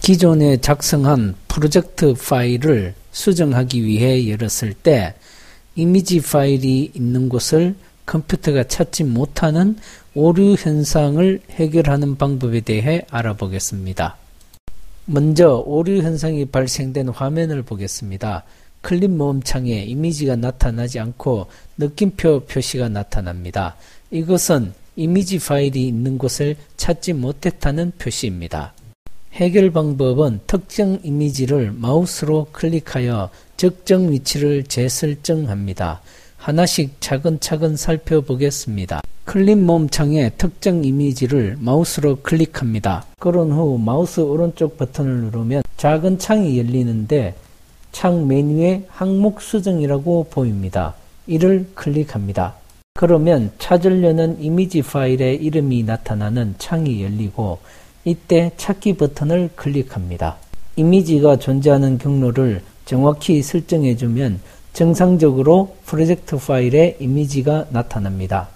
기존에 작성한 프로젝트 파일을 수정하기 위해 열었을 때 이미지 파일이 있는 곳을 컴퓨터가 찾지 못하는 오류 현상을 해결하는 방법에 대해 알아보겠습니다. 먼저 오류 현상이 발생된 화면을 보겠습니다. 클립 모음창에 이미지가 나타나지 않고 느낌표 표시가 나타납니다. 이것은 이미지 파일이 있는 곳을 찾지 못했다는 표시입니다. 해결 방법은 특정 이미지를 마우스로 클릭하여 적정 위치를 재설정합니다. 하나씩 차근차근 살펴보겠습니다. 클립 모음창에 특정 이미지를 마우스로 클릭합니다. 그런 후 마우스 오른쪽 버튼을 누르면 작은 창이 열리는데 창 메뉴에 항목 수정이라고 보입니다. 이를 클릭합니다. 그러면 찾으려는 이미지 파일의 이름이 나타나는 창이 열리고 이때 찾기 버튼을 클릭합니다. 이미지가 존재하는 경로를 정확히 설정해주면 정상적으로 프로젝트 파일에 이미지가 나타납니다.